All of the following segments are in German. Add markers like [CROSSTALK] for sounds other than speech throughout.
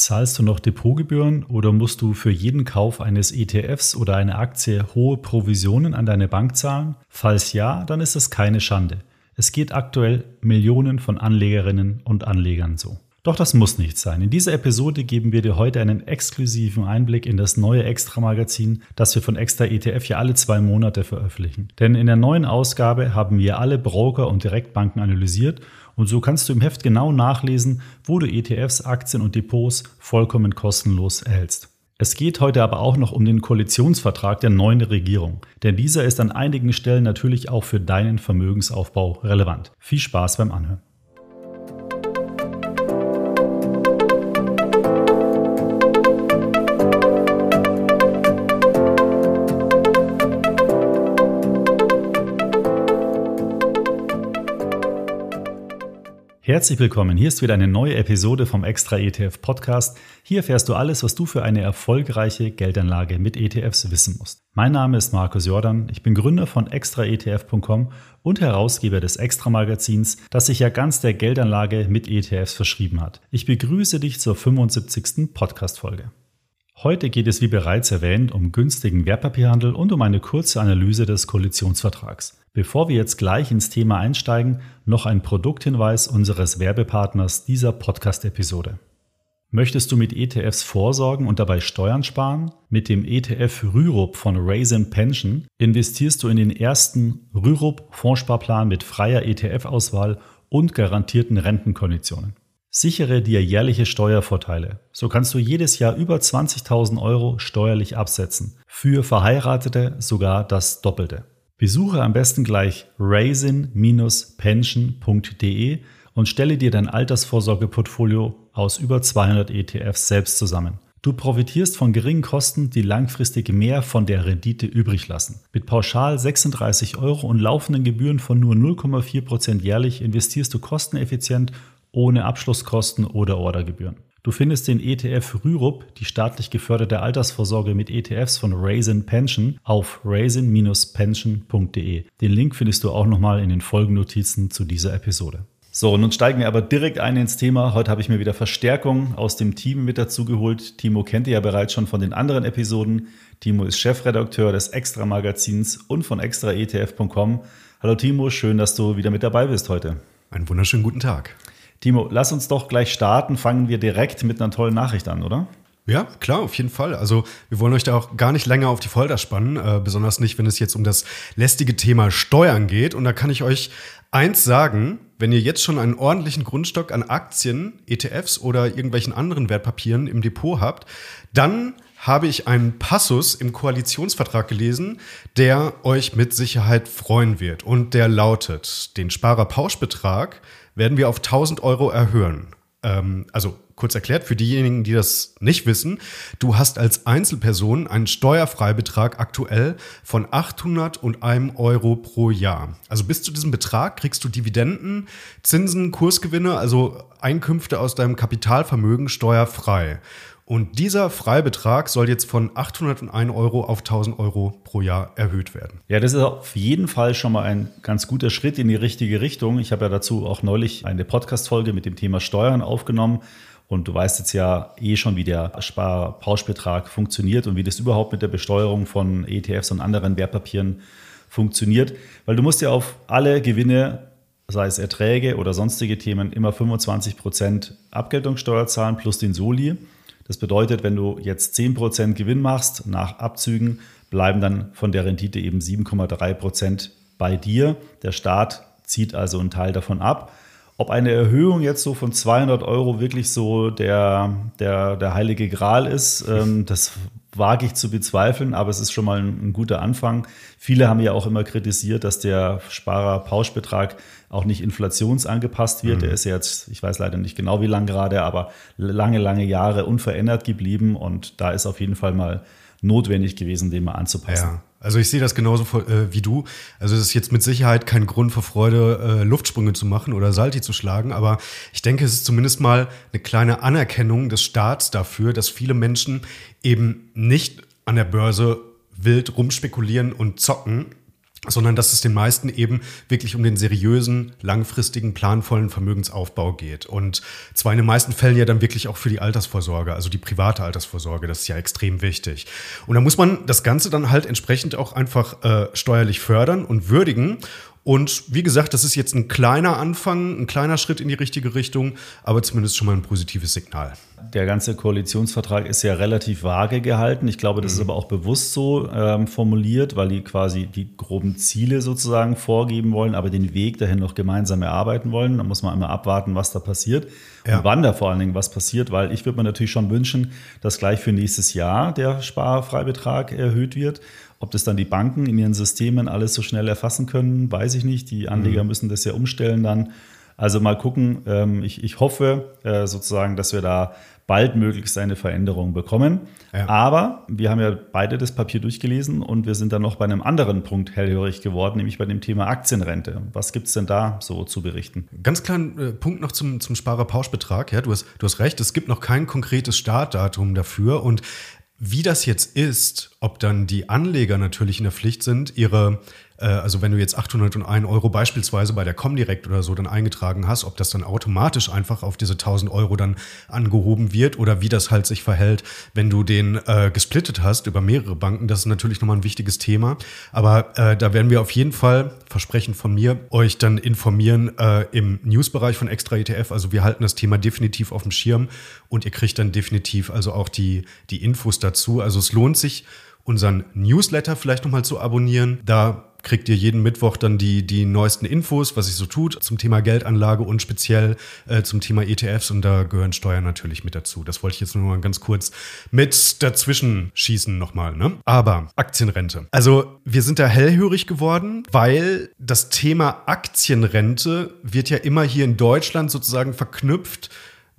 Zahlst du noch Depotgebühren oder musst du für jeden Kauf eines ETFs oder einer Aktie hohe Provisionen an deine Bank zahlen? Falls ja, dann ist es keine Schande. Es geht aktuell Millionen von Anlegerinnen und Anlegern so. Doch das muss nicht sein. In dieser Episode geben wir dir heute einen exklusiven Einblick in das neue Extra-Magazin, das wir von Extra ETF ja alle zwei Monate veröffentlichen. Denn in der neuen Ausgabe haben wir alle Broker und Direktbanken analysiert und so kannst du im Heft genau nachlesen, wo du ETFs, Aktien und Depots vollkommen kostenlos erhältst. Es geht heute aber auch noch um den Koalitionsvertrag der neuen Regierung, denn dieser ist an einigen Stellen natürlich auch für deinen Vermögensaufbau relevant. Viel Spaß beim Anhören. Herzlich willkommen. Hier ist wieder eine neue Episode vom Extra ETF Podcast. Hier erfährst du alles, was du für eine erfolgreiche Geldanlage mit ETFs wissen musst. Mein Name ist Markus Jordan. Ich bin Gründer von extraetf.com und Herausgeber des Extra Magazins, das sich ja ganz der Geldanlage mit ETFs verschrieben hat. Ich begrüße dich zur 75. Podcast Folge. Heute geht es wie bereits erwähnt um günstigen Wertpapierhandel und um eine kurze Analyse des Koalitionsvertrags. Bevor wir jetzt gleich ins Thema einsteigen, noch ein Produkthinweis unseres Werbepartners dieser Podcast-Episode. Möchtest du mit ETFs vorsorgen und dabei Steuern sparen? Mit dem ETF Rürup von Raisin Pension investierst du in den ersten Rürup Fondssparplan mit freier ETF-Auswahl und garantierten Rentenkonditionen. Sichere dir jährliche Steuervorteile. So kannst du jedes Jahr über 20.000 Euro steuerlich absetzen. Für Verheiratete sogar das Doppelte. Besuche am besten gleich raisin-pension.de und stelle dir dein Altersvorsorgeportfolio aus über 200 ETFs selbst zusammen. Du profitierst von geringen Kosten, die langfristig mehr von der Rendite übrig lassen. Mit pauschal 36 Euro und laufenden Gebühren von nur 0,4% jährlich investierst du kosteneffizient ohne Abschlusskosten oder Ordergebühren. Du findest den ETF Rürup, die staatlich geförderte Altersvorsorge mit ETFs von Raisin Pension, auf raisin-pension.de. Den Link findest du auch nochmal in den Folgennotizen zu dieser Episode. So, nun steigen wir aber direkt ein ins Thema. Heute habe ich mir wieder Verstärkung aus dem Team mit dazu geholt. Timo kennt ihr ja bereits schon von den anderen Episoden. Timo ist Chefredakteur des Extra Magazins und von extraetf.com. Hallo Timo, schön, dass du wieder mit dabei bist heute. Einen wunderschönen guten Tag. Timo, lass uns doch gleich starten. Fangen wir direkt mit einer tollen Nachricht an, oder? Ja, klar, auf jeden Fall. Also wir wollen euch da auch gar nicht länger auf die Folter spannen, äh, besonders nicht, wenn es jetzt um das lästige Thema Steuern geht. Und da kann ich euch eins sagen, wenn ihr jetzt schon einen ordentlichen Grundstock an Aktien, ETFs oder irgendwelchen anderen Wertpapieren im Depot habt, dann habe ich einen Passus im Koalitionsvertrag gelesen, der euch mit Sicherheit freuen wird. Und der lautet, den Sparerpauschbetrag werden wir auf 1000 Euro erhöhen. Ähm, also kurz erklärt, für diejenigen, die das nicht wissen, du hast als Einzelperson einen Steuerfreibetrag aktuell von 801 Euro pro Jahr. Also bis zu diesem Betrag kriegst du Dividenden, Zinsen, Kursgewinne, also Einkünfte aus deinem Kapitalvermögen steuerfrei. Und dieser Freibetrag soll jetzt von 801 Euro auf 1000 Euro pro Jahr erhöht werden. Ja, das ist auf jeden Fall schon mal ein ganz guter Schritt in die richtige Richtung. Ich habe ja dazu auch neulich eine Podcast-Folge mit dem Thema Steuern aufgenommen. Und du weißt jetzt ja eh schon, wie der Sparpauschbetrag funktioniert und wie das überhaupt mit der Besteuerung von ETFs und anderen Wertpapieren funktioniert. Weil du musst ja auf alle Gewinne, sei es Erträge oder sonstige Themen, immer 25 Prozent Abgeltungssteuer zahlen plus den Soli. Das bedeutet, wenn du jetzt 10% Gewinn machst nach Abzügen, bleiben dann von der Rendite eben 7,3% bei dir. Der Staat zieht also einen Teil davon ab. Ob eine Erhöhung jetzt so von 200 Euro wirklich so der, der, der heilige Gral ist, ähm, das wage ich zu bezweifeln, aber es ist schon mal ein, ein, guter Anfang. Viele haben ja auch immer kritisiert, dass der Sparerpauschbetrag auch nicht inflationsangepasst wird. Mhm. Der ist jetzt, ich weiß leider nicht genau wie lang gerade, aber lange, lange Jahre unverändert geblieben und da ist auf jeden Fall mal notwendig gewesen, den mal anzupassen. Ja. Also ich sehe das genauso äh, wie du. Also es ist jetzt mit Sicherheit kein Grund vor Freude, äh, Luftsprünge zu machen oder Salti zu schlagen, aber ich denke, es ist zumindest mal eine kleine Anerkennung des Staats dafür, dass viele Menschen eben nicht an der Börse wild rumspekulieren und zocken, sondern dass es den meisten eben wirklich um den seriösen, langfristigen, planvollen Vermögensaufbau geht. Und zwar in den meisten Fällen ja dann wirklich auch für die Altersvorsorge, also die private Altersvorsorge, das ist ja extrem wichtig. Und da muss man das Ganze dann halt entsprechend auch einfach äh, steuerlich fördern und würdigen. Und wie gesagt, das ist jetzt ein kleiner Anfang, ein kleiner Schritt in die richtige Richtung, aber zumindest schon mal ein positives Signal. Der ganze Koalitionsvertrag ist ja relativ vage gehalten. Ich glaube, das mhm. ist aber auch bewusst so ähm, formuliert, weil die quasi die groben Ziele sozusagen vorgeben wollen, aber den Weg dahin noch gemeinsam erarbeiten wollen. Da muss man immer abwarten, was da passiert ja. und wann da vor allen Dingen was passiert, weil ich würde mir natürlich schon wünschen, dass gleich für nächstes Jahr der Sparfreibetrag erhöht wird. Ob das dann die Banken in ihren Systemen alles so schnell erfassen können, weiß ich nicht. Die Anleger mhm. müssen das ja umstellen dann. Also mal gucken. Ähm, ich, ich hoffe äh, sozusagen, dass wir da baldmöglichst eine Veränderung bekommen. Ja. Aber wir haben ja beide das Papier durchgelesen und wir sind dann noch bei einem anderen Punkt hellhörig geworden, nämlich bei dem Thema Aktienrente. Was gibt es denn da so zu berichten? Ganz kleinen äh, Punkt noch zum, zum Sparerpauschbetrag. Ja, du, hast, du hast recht, es gibt noch kein konkretes Startdatum dafür und wie das jetzt ist, ob dann die Anleger natürlich in der Pflicht sind, ihre also wenn du jetzt 801 Euro beispielsweise bei der Comdirect oder so dann eingetragen hast, ob das dann automatisch einfach auf diese 1000 Euro dann angehoben wird oder wie das halt sich verhält, wenn du den äh, gesplittet hast über mehrere Banken, das ist natürlich nochmal ein wichtiges Thema. Aber äh, da werden wir auf jeden Fall, Versprechen von mir, euch dann informieren äh, im Newsbereich von Extra ETF. Also wir halten das Thema definitiv auf dem Schirm und ihr kriegt dann definitiv also auch die, die Infos dazu. Also es lohnt sich, unseren Newsletter vielleicht nochmal zu abonnieren. Da kriegt ihr jeden Mittwoch dann die, die neuesten Infos, was sich so tut zum Thema Geldanlage und speziell äh, zum Thema ETFs. Und da gehören Steuern natürlich mit dazu. Das wollte ich jetzt nur mal ganz kurz mit dazwischen schießen nochmal. Ne? Aber Aktienrente. Also wir sind da hellhörig geworden, weil das Thema Aktienrente wird ja immer hier in Deutschland sozusagen verknüpft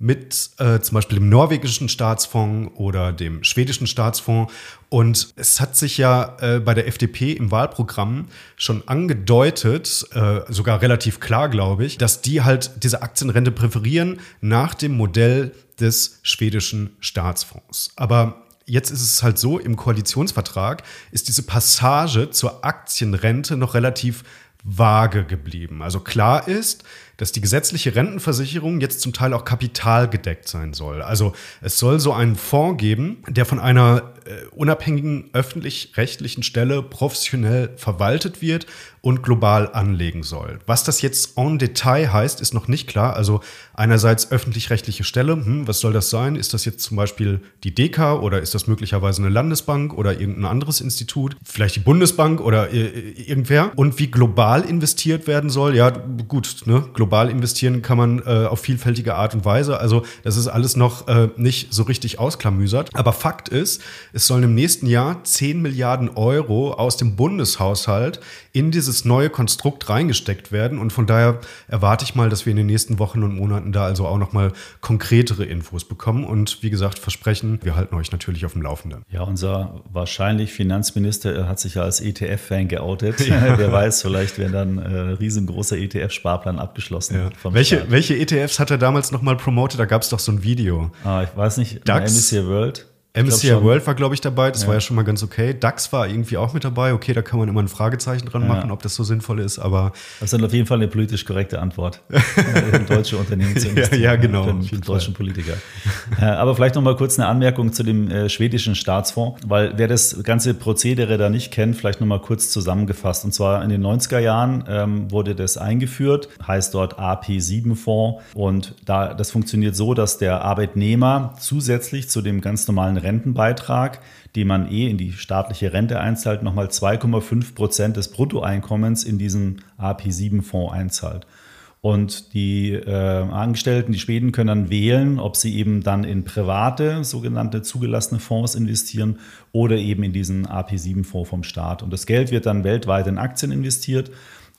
mit äh, zum Beispiel dem norwegischen Staatsfonds oder dem schwedischen Staatsfonds. Und es hat sich ja äh, bei der FDP im Wahlprogramm schon angedeutet, äh, sogar relativ klar, glaube ich, dass die halt diese Aktienrente präferieren nach dem Modell des schwedischen Staatsfonds. Aber jetzt ist es halt so, im Koalitionsvertrag ist diese Passage zur Aktienrente noch relativ vage geblieben. Also klar ist, dass die gesetzliche Rentenversicherung jetzt zum Teil auch kapitalgedeckt sein soll. Also es soll so einen Fonds geben, der von einer äh, unabhängigen öffentlich-rechtlichen Stelle professionell verwaltet wird und global anlegen soll. Was das jetzt en Detail heißt, ist noch nicht klar. Also einerseits öffentlich-rechtliche Stelle, hm, was soll das sein? Ist das jetzt zum Beispiel die DK oder ist das möglicherweise eine Landesbank oder irgendein anderes Institut? Vielleicht die Bundesbank oder äh, irgendwer? Und wie global investiert werden soll? Ja, gut, ne? global investieren kann man äh, auf vielfältige Art und Weise. Also das ist alles noch äh, nicht so richtig ausklamüsert. Aber Fakt ist, es sollen im nächsten Jahr 10 Milliarden Euro aus dem Bundeshaushalt in dieses neue Konstrukt reingesteckt werden. Und von daher erwarte ich mal, dass wir in den nächsten Wochen und Monaten da also auch nochmal konkretere Infos bekommen. Und wie gesagt, versprechen, wir halten euch natürlich auf dem Laufenden. Ja, unser wahrscheinlich Finanzminister hat sich ja als ETF-Fan geoutet. Ja. [LAUGHS] Wer weiß, vielleicht wäre dann äh, riesengroßer ETF-Sparplan abgeschlossen. Ja. Welche, welche ETFs hat er damals nochmal promotet? Da gab es doch so ein Video. Ah, ich weiß nicht, DAX, MSCI World. MSCI World war, glaube ich, dabei. Das ja. war ja schon mal ganz okay. DAX war irgendwie auch mit dabei. Okay, da kann man immer ein Fragezeichen dran machen, ja. ob das so sinnvoll ist. Aber das ist auf jeden Fall eine politisch korrekte Antwort. [LAUGHS] deutsche Unternehmen zu. Ja, ja genau. Für den deutschen Politiker. aber vielleicht noch mal kurz eine Anmerkung zu dem äh, schwedischen Staatsfonds, weil wer das ganze Prozedere da nicht kennt, vielleicht noch mal kurz zusammengefasst. Und zwar in den 90er Jahren ähm, wurde das eingeführt, heißt dort AP7-Fonds. Und da das funktioniert so, dass der Arbeitnehmer zusätzlich zu dem ganz normalen Rentenbeitrag, den man eh in die staatliche Rente einzahlt, nochmal 2,5 Prozent des Bruttoeinkommens in diesen AP7-Fonds einzahlt. Und die äh, Angestellten, die Schweden können dann wählen, ob sie eben dann in private, sogenannte zugelassene Fonds investieren oder eben in diesen AP7-Fonds vom Staat. Und das Geld wird dann weltweit in Aktien investiert.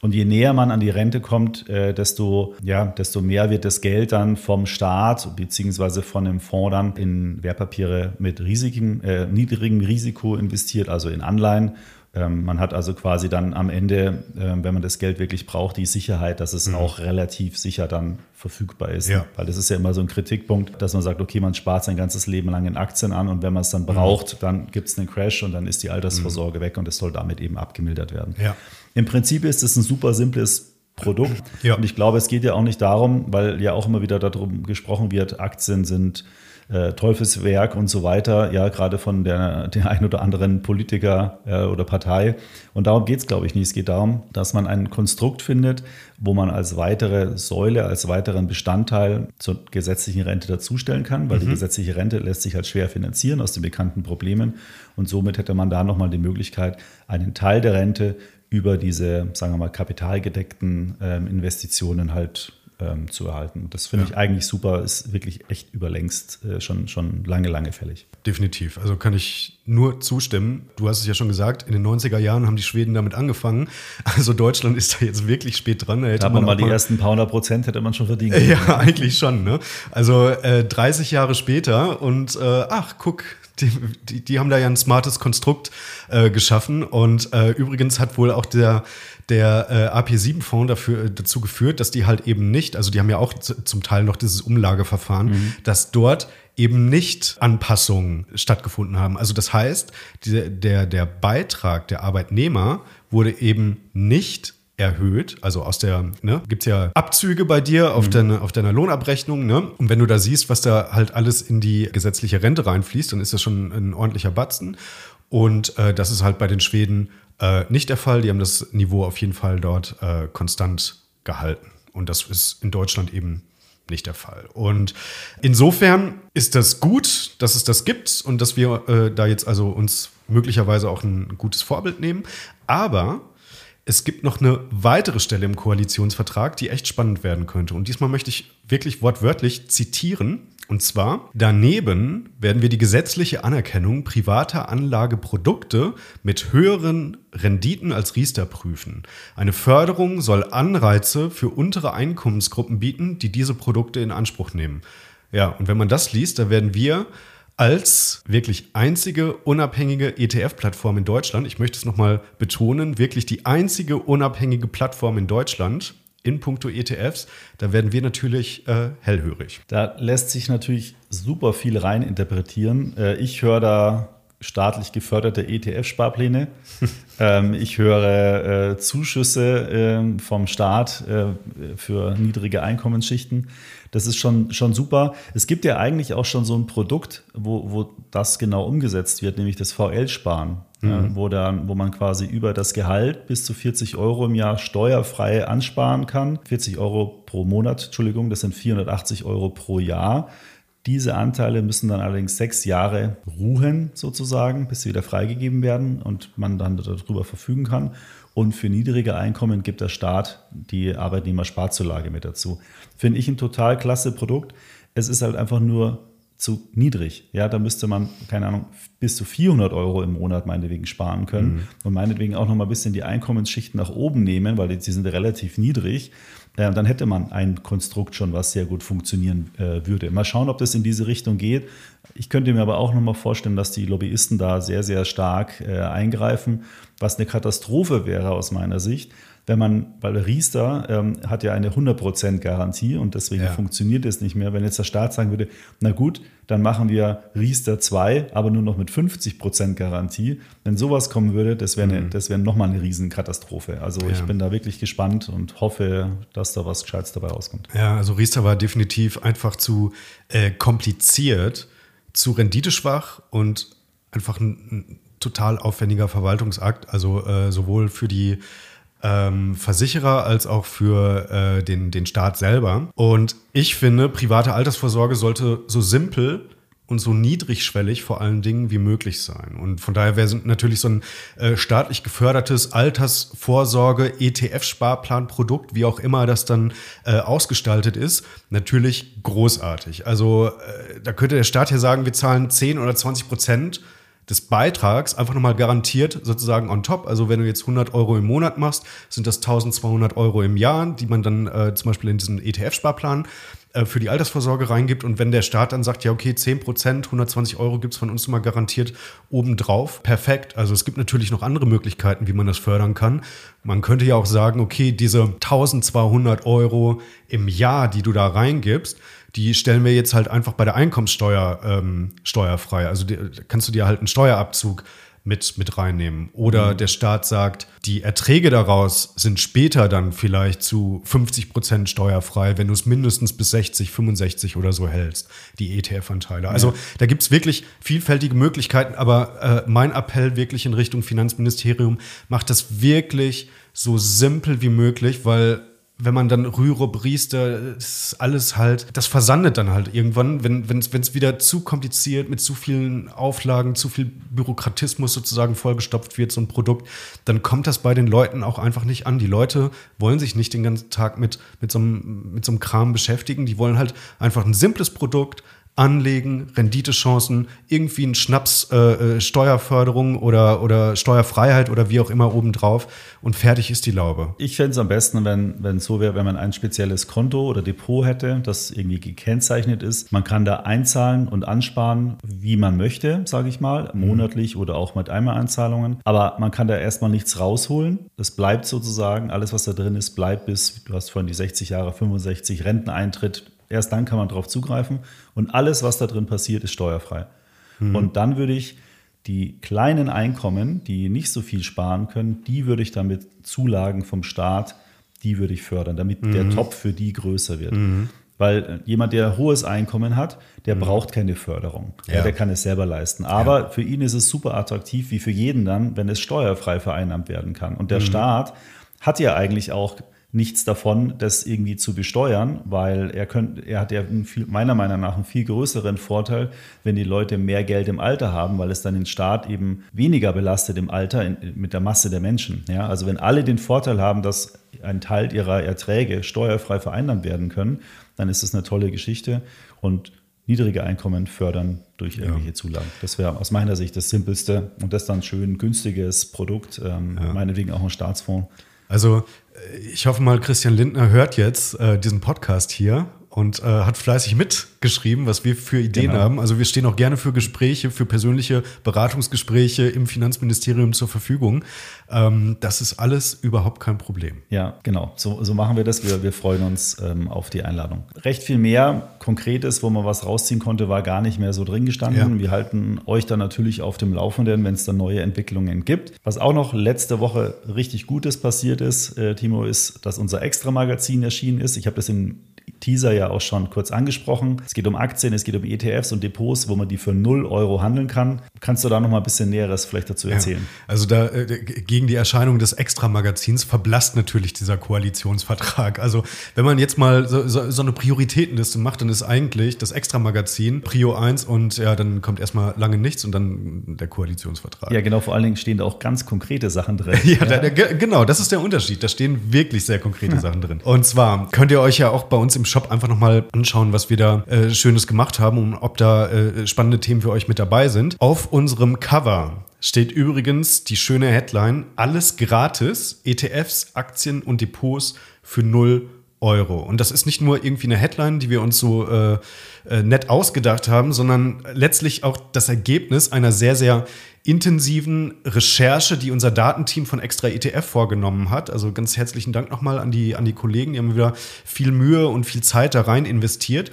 Und je näher man an die Rente kommt, äh, desto, ja, desto mehr wird das Geld dann vom Staat beziehungsweise von dem Fonds dann in Wertpapiere mit Risiken, äh, niedrigem Risiko investiert, also in Anleihen Ähm, man hat also quasi dann am Ende, äh, wenn man das Geld wirklich braucht, die Sicherheit, dass es mhm. auch relativ sicher dann verfügbar ist. Ja. Weil das ist ja immer so ein Kritikpunkt, dass man sagt, okay, man spart sein ganzes Leben lang in Aktien an und wenn man es dann mhm. braucht, mhm. dann gibt es einen Crash und dann ist die Altersvorsorge mhm. weg und es soll damit eben abgemildert werden. Ja. Im Prinzip ist es ein super simples Produkt. Ja. Und ich glaube, es geht ja auch nicht darum, weil ja auch immer wieder darum gesprochen wird, Aktien sind äh, Teufelswerk und so weiter, ja, gerade von der, der ein oder anderen Politiker äh, oder Partei. Und darum geht es, glaube ich, nicht. Es geht darum, dass man ein Konstrukt findet, wo man als weitere Säule, als weiteren Bestandteil zur gesetzlichen Rente dazustellen kann, weil mhm. die gesetzliche Rente lässt sich halt schwer finanzieren aus den bekannten Problemen. Und somit hätte man da nochmal die Möglichkeit, einen Teil der Rente über diese, sagen wir mal, kapitalgedeckten äh, Investitionen halt ähm, zu erhalten. Das finde ja. ich eigentlich super, ist wirklich echt überlängst äh, schon, schon lange, lange fällig. Definitiv. Also kann ich nur zustimmen. Du hast es ja schon gesagt, in den 90er Jahren haben die Schweden damit angefangen. Also Deutschland ist da jetzt wirklich spät dran. Da hätte da man, man mal die ersten paar hundert Prozent hätte man schon verdient. [LAUGHS] Ja, eigentlich schon. Ne? Also äh, 30 Jahre später und äh, ach, guck, die, die, die, haben da ja ein smartes Konstrukt äh, geschaffen. Und äh, übrigens hat wohl auch der, der äh, AP7-Fonds dafür, äh, dazu geführt, dass die halt eben nicht, also die haben ja auch zum Teil noch dieses Umlageverfahren, mhm. dass dort eben nicht Anpassungen stattgefunden haben. Also das heißt, die, der, der Beitrag der Arbeitnehmer wurde eben nicht erhöht. Also aus der, ne, gibt es ja Abzüge bei dir auf, mhm. deine, auf deiner Lohnabrechnung, ne? Und wenn du da siehst, was da halt alles in die gesetzliche Rente reinfließt, dann ist das schon ein ordentlicher Batzen. Und äh, das ist halt bei den Schweden äh, nicht der Fall. Die haben das Niveau auf jeden Fall dort äh, konstant gehalten. Und das ist in Deutschland eben nicht der Fall. Und insofern ist das gut, dass es das gibt und dass wir äh, da jetzt also uns möglicherweise auch ein gutes Vorbild nehmen. Aber es gibt noch eine weitere Stelle im Koalitionsvertrag, die echt spannend werden könnte. Und diesmal möchte ich wirklich wortwörtlich zitieren. Und zwar, daneben werden wir die gesetzliche Anerkennung privater Anlageprodukte mit höheren Renditen als Riester prüfen. Eine Förderung soll Anreize für untere Einkommensgruppen bieten, die diese Produkte in Anspruch nehmen. Ja, und wenn man das liest, da werden wir als wirklich einzige unabhängige ETF-Plattform in Deutschland, ich möchte es nochmal betonen, wirklich die einzige unabhängige Plattform in Deutschland in puncto ETFs, da werden wir natürlich äh, hellhörig. Da lässt sich natürlich super viel rein interpretieren. Äh, ich höre da staatlich geförderte ETF-Sparpläne. [LAUGHS] ähm, ich höre äh, Zuschüsse äh, vom Staat äh, für niedrige Einkommensschichten. Das ist schon, schon super. Es gibt ja eigentlich auch schon so ein Produkt, wo, wo das genau umgesetzt wird, nämlich das VL-Sparen, mhm. ja, wo, dann, wo man quasi über das Gehalt bis zu 40 Euro im Jahr steuerfrei ansparen kann. 40 Euro pro Monat, Entschuldigung, das sind 480 Euro pro Jahr. Diese Anteile müssen dann allerdings sechs Jahre ruhen, sozusagen, bis sie wieder freigegeben werden und man dann darüber verfügen kann. Und für niedrige Einkommen gibt der Staat die Arbeitnehmersparzulage mit dazu. Finde ich ein total klasse Produkt. Es ist halt einfach nur zu niedrig. Ja, da müsste man, keine Ahnung, bis zu 400 Euro im Monat meinetwegen sparen können mhm. und meinetwegen auch noch mal ein bisschen die Einkommensschichten nach oben nehmen, weil die, die sind relativ niedrig. Dann hätte man ein Konstrukt schon, was sehr gut funktionieren äh, würde. Mal schauen, ob das in diese Richtung geht. Ich könnte mir aber auch noch mal vorstellen, dass die Lobbyisten da sehr, sehr stark äh, eingreifen was eine Katastrophe wäre aus meiner Sicht, wenn man, weil Riester ähm, hat ja eine 100% Garantie und deswegen ja. funktioniert es nicht mehr. Wenn jetzt der Staat sagen würde, na gut, dann machen wir Riester 2, aber nur noch mit 50% Garantie. Wenn sowas kommen würde, das wäre mhm. wär nochmal eine Riesenkatastrophe. Also ja. ich bin da wirklich gespannt und hoffe, dass da was Gescheites dabei rauskommt. Ja, also Riester war definitiv einfach zu äh, kompliziert, zu renditeschwach und einfach ein total aufwendiger Verwaltungsakt, also äh, sowohl für die ähm, Versicherer als auch für äh, den, den Staat selber. Und ich finde, private Altersvorsorge sollte so simpel und so niedrigschwellig vor allen Dingen wie möglich sein. Und von daher wäre natürlich so ein äh, staatlich gefördertes Altersvorsorge, ETF-Sparplanprodukt, wie auch immer das dann äh, ausgestaltet ist, natürlich großartig. Also äh, da könnte der Staat ja sagen, wir zahlen 10 oder 20 Prozent des Beitrags einfach nochmal garantiert sozusagen on top. Also wenn du jetzt 100 Euro im Monat machst, sind das 1200 Euro im Jahr, die man dann äh, zum Beispiel in diesen ETF-Sparplan äh, für die Altersvorsorge reingibt. Und wenn der Staat dann sagt, ja, okay, 10 Prozent, 120 Euro gibt's von uns mal garantiert obendrauf, perfekt. Also es gibt natürlich noch andere Möglichkeiten, wie man das fördern kann. Man könnte ja auch sagen, okay, diese 1200 Euro im Jahr, die du da reingibst, die stellen wir jetzt halt einfach bei der Einkommenssteuer ähm, steuerfrei. Also die, kannst du dir halt einen Steuerabzug mit, mit reinnehmen. Oder mhm. der Staat sagt, die Erträge daraus sind später dann vielleicht zu 50 Prozent steuerfrei, wenn du es mindestens bis 60, 65 oder so hältst, die ETF-Anteile. Also ja. da gibt es wirklich vielfältige Möglichkeiten, aber äh, mein Appell wirklich in Richtung Finanzministerium, macht das wirklich so simpel wie möglich, weil wenn man dann Rürup, Riester, ist alles halt, das versandet dann halt irgendwann, wenn es wieder zu kompliziert mit zu vielen Auflagen, zu viel Bürokratismus sozusagen vollgestopft wird, so ein Produkt, dann kommt das bei den Leuten auch einfach nicht an. Die Leute wollen sich nicht den ganzen Tag mit, mit, so, einem, mit so einem Kram beschäftigen, die wollen halt einfach ein simples Produkt, Anlegen, Renditechancen, irgendwie ein Schnaps, äh, äh, Steuerförderung oder, oder Steuerfreiheit oder wie auch immer obendrauf und fertig ist die Laube. Ich fände es am besten, wenn wenn so wäre, wenn man ein spezielles Konto oder Depot hätte, das irgendwie gekennzeichnet ist. Man kann da einzahlen und ansparen, wie man möchte, sage ich mal, mhm. monatlich oder auch mit Einmaleinzahlungen. Aber man kann da erstmal nichts rausholen. Es bleibt sozusagen, alles was da drin ist, bleibt bis, du hast vorhin die 60 Jahre, 65 Renteneintritt Erst dann kann man darauf zugreifen und alles, was da drin passiert, ist steuerfrei. Mhm. Und dann würde ich die kleinen Einkommen, die nicht so viel sparen können, die würde ich dann mit Zulagen vom Staat, die würde ich fördern, damit mhm. der Topf für die größer wird. Mhm. Weil äh, jemand, der hohes Einkommen hat, der mhm. braucht keine Förderung. Ja. Ja, der kann es selber leisten. Aber ja. für ihn ist es super attraktiv, wie für jeden dann, wenn es steuerfrei vereinnahmt werden kann. Und der mhm. Staat hat ja eigentlich auch nichts davon, das irgendwie zu besteuern, weil er, könnt, er hat ja viel, meiner Meinung nach einen viel größeren Vorteil, wenn die Leute mehr Geld im Alter haben, weil es dann den Staat eben weniger belastet im Alter in, mit der Masse der Menschen. Ja, also wenn alle den Vorteil haben, dass ein Teil ihrer Erträge steuerfrei vereinnahmt werden können, dann ist das eine tolle Geschichte und niedrige Einkommen fördern durch irgendwelche ja. Zulagen. Das wäre aus meiner Sicht das Simpelste und das dann schön günstiges Produkt, ähm, ja. meinetwegen auch ein Staatsfonds. Also ich hoffe mal, Christian Lindner hört jetzt äh, diesen Podcast hier und äh, hat fleißig mitgeschrieben, was wir für Ideen genau. haben. Also wir stehen auch gerne für Gespräche, für persönliche Beratungsgespräche im Finanzministerium zur Verfügung. Ähm, das ist alles überhaupt kein Problem. Ja, genau. So, so machen wir das. Wir, wir freuen uns ähm, auf die Einladung. Recht viel mehr Konkretes, wo man was rausziehen konnte, war gar nicht mehr so drin gestanden. Ja. Wir halten euch dann natürlich auf dem Laufenden, wenn es dann neue Entwicklungen gibt. Was auch noch letzte Woche richtig Gutes passiert ist, äh, Timo, ist, dass unser Extra-Magazin erschienen ist. Ich habe das in Teaser ja auch schon kurz angesprochen. Es geht um Aktien, es geht um ETFs und Depots, wo man die für 0 Euro handeln kann. Kannst du da noch mal ein bisschen Näheres vielleicht dazu erzählen? Ja, also da äh, gegen die Erscheinung des Extra-Magazins verblasst natürlich dieser Koalitionsvertrag. Also wenn man jetzt mal so, so, so eine Prioritätenliste macht, dann ist eigentlich das Extra-Magazin Prio 1 und ja, dann kommt erstmal lange nichts und dann der Koalitionsvertrag. Ja, genau, vor allen Dingen stehen da auch ganz konkrete Sachen drin. ja, [LAUGHS] ja. Da, da, genau, das ist der Unterschied. Da stehen wirklich sehr konkrete Sachen drin. Und zwar könnt ihr euch ja auch bei uns im Shop einfach nochmal anschauen, was wir da äh, Schönes gemacht haben und ob da äh, spannende Themen für euch mit dabei sind. Auf unserem Cover steht übrigens die schöne Headline: Alles gratis, ETFs, Aktien und Depots für 0 Euro. Und das ist nicht nur irgendwie eine Headline, die wir uns so äh, äh, nett ausgedacht haben, sondern letztlich auch das Ergebnis einer sehr, sehr intensiven Recherche, die unser Datenteam von Extra ETF vorgenommen hat. Also ganz herzlichen Dank nochmal an die, an die Kollegen, die haben wieder viel Mühe und viel Zeit da rein investiert.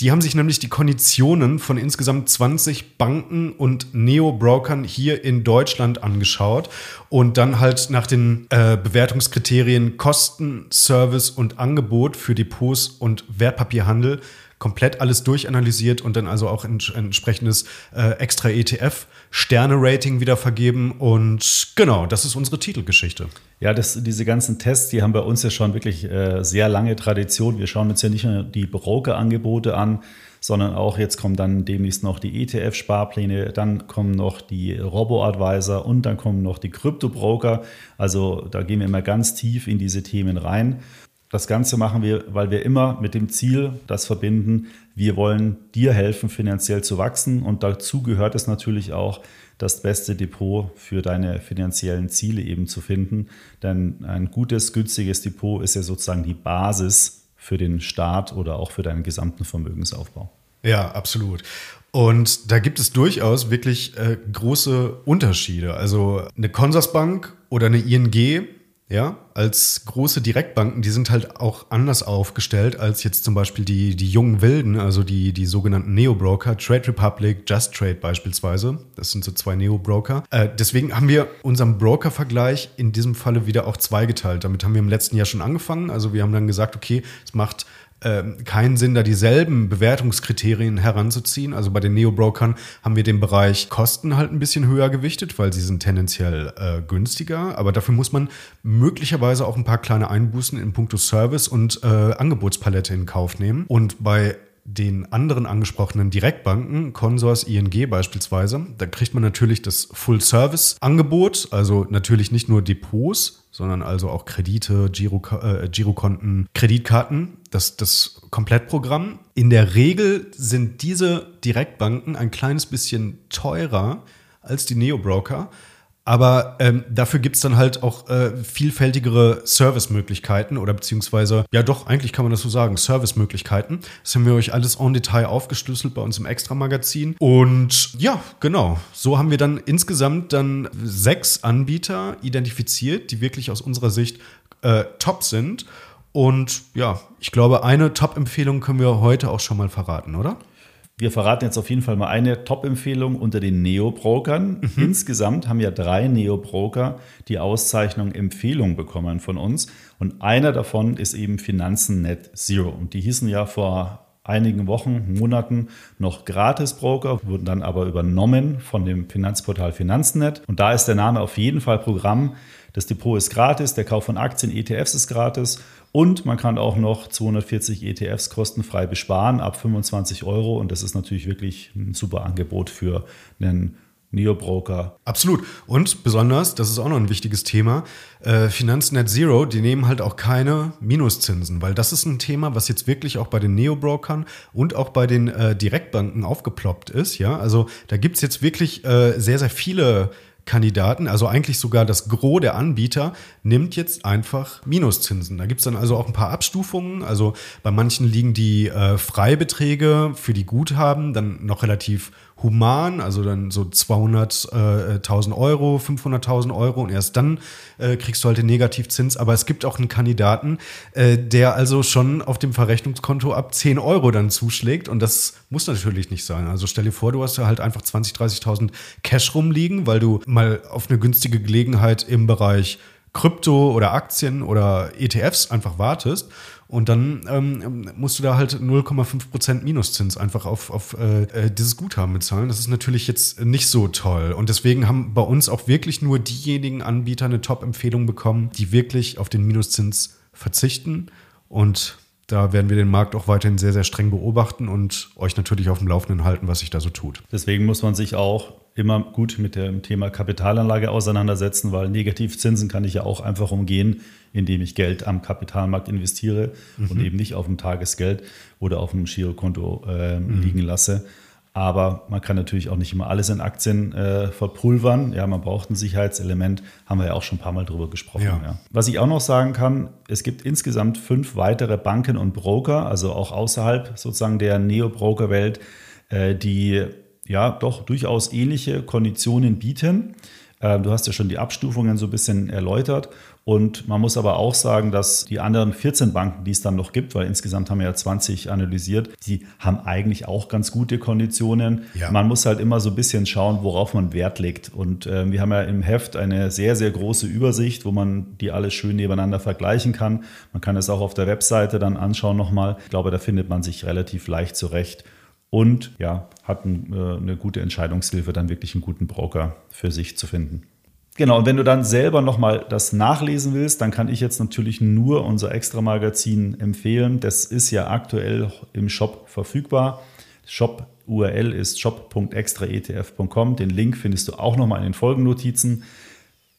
Die haben sich nämlich die Konditionen von insgesamt 20 Banken und Neo-Brokern hier in Deutschland angeschaut und dann halt nach den äh, Bewertungskriterien Kosten, Service und Angebot für Depots und Wertpapierhandel komplett alles durchanalysiert und dann also auch ein entsprechendes äh, extra ETF Sterne-Rating wieder vergeben. Und genau, das ist unsere Titelgeschichte. Ja, das, diese ganzen Tests, die haben bei uns ja schon wirklich äh, sehr lange Tradition. Wir schauen uns ja nicht nur die Broker-Angebote an, sondern auch jetzt kommen dann demnächst noch die ETF-Sparpläne, dann kommen noch die Robo-Advisor und dann kommen noch die Krypto-Broker. Also da gehen wir immer ganz tief in diese Themen rein. Das Ganze machen wir, weil wir immer mit dem Ziel das verbinden, wir wollen dir helfen, finanziell zu wachsen. Und dazu gehört es natürlich auch, das beste Depot für deine finanziellen Ziele eben zu finden. Denn ein gutes, günstiges Depot ist ja sozusagen die Basis für den Start oder auch für deinen gesamten Vermögensaufbau. Ja, absolut. Und da gibt es durchaus wirklich äh, große Unterschiede. Also eine Consorsbank oder eine ING ja, als große Direktbanken, die sind halt auch anders aufgestellt als jetzt zum Beispiel die, die jungen Wilden, also die, die sogenannten Neo-Broker, Trade Republic, Just Trade beispielsweise. Das sind so zwei Neo-Broker. Äh, deswegen haben wir unseren Broker-Vergleich in diesem Falle wieder auch zweigeteilt. Damit haben wir im letzten Jahr schon angefangen. Also wir haben dann gesagt, okay, es macht keinen Sinn, da dieselben Bewertungskriterien heranzuziehen. Also bei den Neo-Brokern haben wir den Bereich Kosten halt ein bisschen höher gewichtet, weil sie sind tendenziell äh, günstiger. Aber dafür muss man möglicherweise auch ein paar kleine Einbußen in puncto Service und äh, Angebotspalette in Kauf nehmen. Und bei den anderen angesprochenen Direktbanken, Consors, ING beispielsweise, da kriegt man natürlich das Full-Service-Angebot, also natürlich nicht nur Depots, sondern also auch Kredite, Giro, äh, Girokonten, Kreditkarten, das, das Komplettprogramm. In der Regel sind diese Direktbanken ein kleines bisschen teurer als die Neo-Broker. Aber ähm, dafür gibt's dann halt auch äh, vielfältigere Servicemöglichkeiten oder beziehungsweise, ja doch, eigentlich kann man das so sagen, Servicemöglichkeiten. Das haben wir euch alles en Detail aufgeschlüsselt bei uns im Extra-Magazin. Und ja, genau, so haben wir dann insgesamt dann sechs Anbieter identifiziert, die wirklich aus unserer Sicht äh, top sind. Und ja, ich glaube, eine Top-Empfehlung können wir heute auch schon mal verraten, oder? Wir verraten jetzt auf jeden Fall mal eine Top-Empfehlung unter den Neo-Brokern. Mhm. Insgesamt haben ja drei Neo-Broker die Auszeichnung Empfehlung bekommen von uns. Und einer davon ist eben Finanzen Net Zero. Und die hießen ja vor einigen Wochen, Monaten noch Gratis-Broker, wurden dann aber übernommen von dem Finanzportal Finanznet. Und da ist der Name auf jeden Fall Programm. Das Depot ist gratis, der Kauf von Aktien, ETFs ist gratis und man kann auch noch 240 ETFs kostenfrei besparen ab 25 Euro. Und das ist natürlich wirklich ein super Angebot für einen Neo-Broker. Absolut. Und besonders, das ist auch noch ein wichtiges Thema, äh, Finanznet Zero, die nehmen halt auch keine Minuszinsen, weil das ist ein Thema, was jetzt wirklich auch bei den Neo-Brokern und auch bei den äh, Direktbanken aufgeploppt ist. Ja, also da gibt's jetzt wirklich äh, sehr, sehr viele Kandidaten, also eigentlich sogar das Gros der Anbieter, nimmt jetzt einfach Minuszinsen. Da gibt's dann also auch ein paar Abstufungen. Also bei manchen liegen die äh, Freibeträge für die Guthaben dann noch relativ human, also dann so 200.000 äh, Euro, 500.000 Euro und erst dann äh, kriegst du halt den Negativzins. Aber es gibt auch einen Kandidaten, äh, der also schon auf dem Verrechnungskonto ab 10 Euro dann zuschlägt und das muss natürlich nicht sein. Also stell dir vor, du hast ja halt einfach 20.000, 30.000 Cash rumliegen, weil du mal auf eine günstige Gelegenheit im Bereich Krypto oder Aktien oder ETFs einfach wartest und dann ähm, musst du da halt 0,5% Minuszins einfach auf, auf äh, äh, dieses Guthaben bezahlen. Das ist natürlich jetzt nicht so toll. Und deswegen haben bei uns auch wirklich nur diejenigen Anbieter eine Top-Empfehlung bekommen, die wirklich auf den Minuszins verzichten. Und da werden wir den Markt auch weiterhin sehr, sehr streng beobachten und euch natürlich auf dem Laufenden halten, was sich da so tut. Deswegen muss man sich auch immer gut mit dem Thema Kapitalanlage auseinandersetzen, weil Negativzinsen kann ich ja auch einfach umgehen, indem ich Geld am Kapitalmarkt investiere mhm. und eben nicht auf dem Tagesgeld oder auf dem Girokonto äh, mhm. liegen lasse. Aber man kann natürlich auch nicht immer alles in Aktien äh, verpulvern. Ja, man braucht ein Sicherheitselement, haben wir ja auch schon ein paar Mal drüber gesprochen. Ja. Ja. Was ich auch noch sagen kann, es gibt insgesamt fünf weitere Banken und Broker, also auch außerhalb sozusagen der Neo-Broker-Welt, äh, die ja doch durchaus ähnliche Konditionen bieten. Äh, du hast ja schon die Abstufungen so ein bisschen erläutert. Und man muss aber auch sagen, dass die anderen 14 Banken, die es dann noch gibt, weil insgesamt haben wir ja 20 analysiert, die haben eigentlich auch ganz gute Konditionen. Ja. Man muss halt immer so ein bisschen schauen, worauf man Wert legt. Und äh, wir haben ja im Heft eine sehr, sehr große Übersicht, wo man die alle schön nebeneinander vergleichen kann. Man kann es auch auf der Webseite dann anschauen nochmal. Ich glaube, da findet man sich relativ leicht zurecht und ja, hat ein, äh, eine gute Entscheidungshilfe, dann wirklich einen guten Broker für sich zu finden. Genau, und wenn du dann selber nochmal das nachlesen willst, dann kann ich jetzt natürlich nur unser Extra-Magazin empfehlen. Das ist ja aktuell im Shop verfügbar. Shop URL ist shop.extraetf.com. Den Link findest du auch nochmal in den Folgennotizen.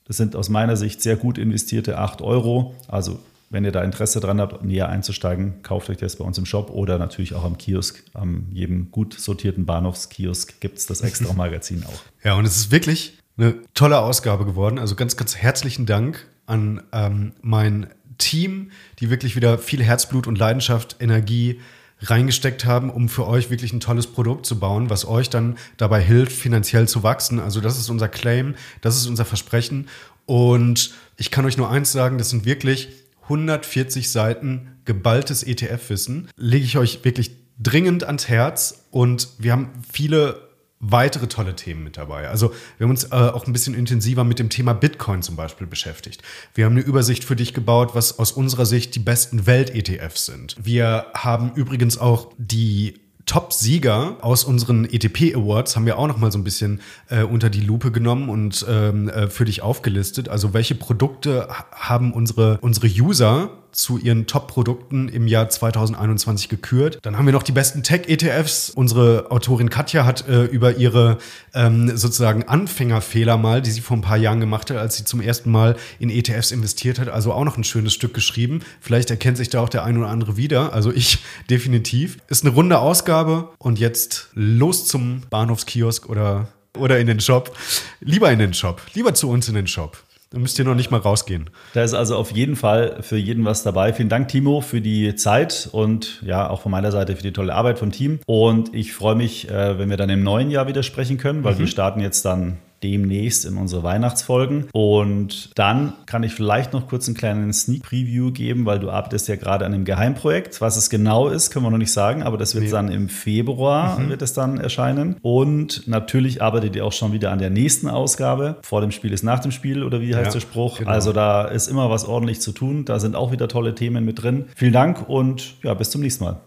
Das sind aus meiner Sicht sehr gut investierte 8 Euro. Also wenn ihr da Interesse dran habt, näher einzusteigen, kauft euch das bei uns im Shop oder natürlich auch am Kiosk. Am jedem gut sortierten Bahnhofskiosk gibt es das extra Magazin auch. Ja, und es ist wirklich eine tolle Ausgabe geworden. Also ganz, ganz herzlichen Dank an ähm, mein Team, die wirklich wieder viel Herzblut und Leidenschaft, Energie reingesteckt haben, um für euch wirklich ein tolles Produkt zu bauen, was euch dann dabei hilft, finanziell zu wachsen. Also das ist unser Claim, das ist unser Versprechen. Und ich kann euch nur eins sagen, das sind wirklich 140 Seiten geballtes ETF-Wissen. Lege ich euch wirklich dringend ans Herz. Und wir haben viele weitere tolle Themen mit dabei. Also wir haben uns äh, auch ein bisschen intensiver mit dem Thema Bitcoin zum Beispiel beschäftigt. Wir haben eine Übersicht für dich gebaut, was aus unserer Sicht die besten Welt-ETFs sind. Wir haben übrigens auch die Top-Sieger aus unseren ETP Awards haben wir auch noch mal so ein bisschen äh, unter die Lupe genommen und ähm, äh, für dich aufgelistet. Also welche Produkte haben unsere, unsere User zu ihren Top-Produkten im Jahr 2021 gekürt. Dann haben wir noch die besten Tech-ETFs. Unsere Autorin Katja hat äh, über ihre ähm, sozusagen Anfängerfehler mal, die sie vor ein paar Jahren gemacht hat, als sie zum ersten Mal in ETFs investiert hat, also auch noch ein schönes Stück geschrieben. Vielleicht erkennt sich da auch der ein oder andere wieder. Also ich [LAUGHS] definitiv. Ist eine runde Ausgabe und jetzt los zum Bahnhofskiosk oder oder in den Shop. Lieber in den Shop. Lieber zu uns in den Shop. Da müsst ihr noch nicht mal rausgehen. Da ist also auf jeden Fall für jeden was dabei. Vielen Dank, Timo, für die Zeit und ja, auch von meiner Seite für die tolle Arbeit vom Team. Und ich freue mich, äh, wenn wir dann im neuen Jahr wieder sprechen können, weil mhm. wir starten jetzt dann demnächst in unsere Weihnachtsfolgen. Und dann kann ich vielleicht noch kurz einen kleinen Sneak Preview geben, weil du arbeitest ja gerade an einem Geheimprojekt. Was es genau ist, können wir noch nicht sagen, aber das wird nee. dann im Februar mhm. wird es dann erscheinen. Und natürlich arbeitet ihr auch schon wieder an der nächsten Ausgabe. Vor dem Spiel ist nach dem Spiel oder wie heißt ja, der Spruch? Genau. Also da ist immer was ordentlich zu tun. Da sind auch wieder tolle Themen mit drin. Vielen Dank und ja, bis zum nächsten Mal.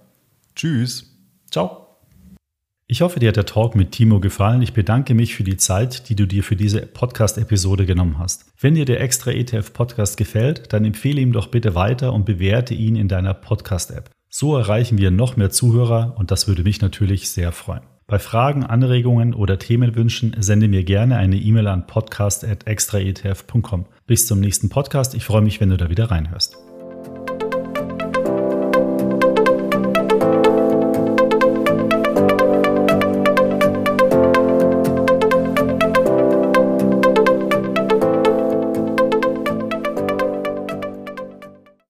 Tschüss. Ciao. Ich hoffe, dir hat der Talk mit Timo gefallen. Ich bedanke mich für die Zeit, die du dir für diese Podcast-Episode genommen hast. Wenn dir der Extra ETF Podcast gefällt, dann empfehle ihm doch bitte weiter und bewerte ihn in deiner Podcast-App. So erreichen wir noch mehr Zuhörer und das würde mich natürlich sehr freuen. Bei Fragen, Anregungen oder Themenwünschen sende mir gerne eine E-Mail an podcast.extraetf.com. Bis zum nächsten Podcast. Ich freue mich, wenn du da wieder reinhörst.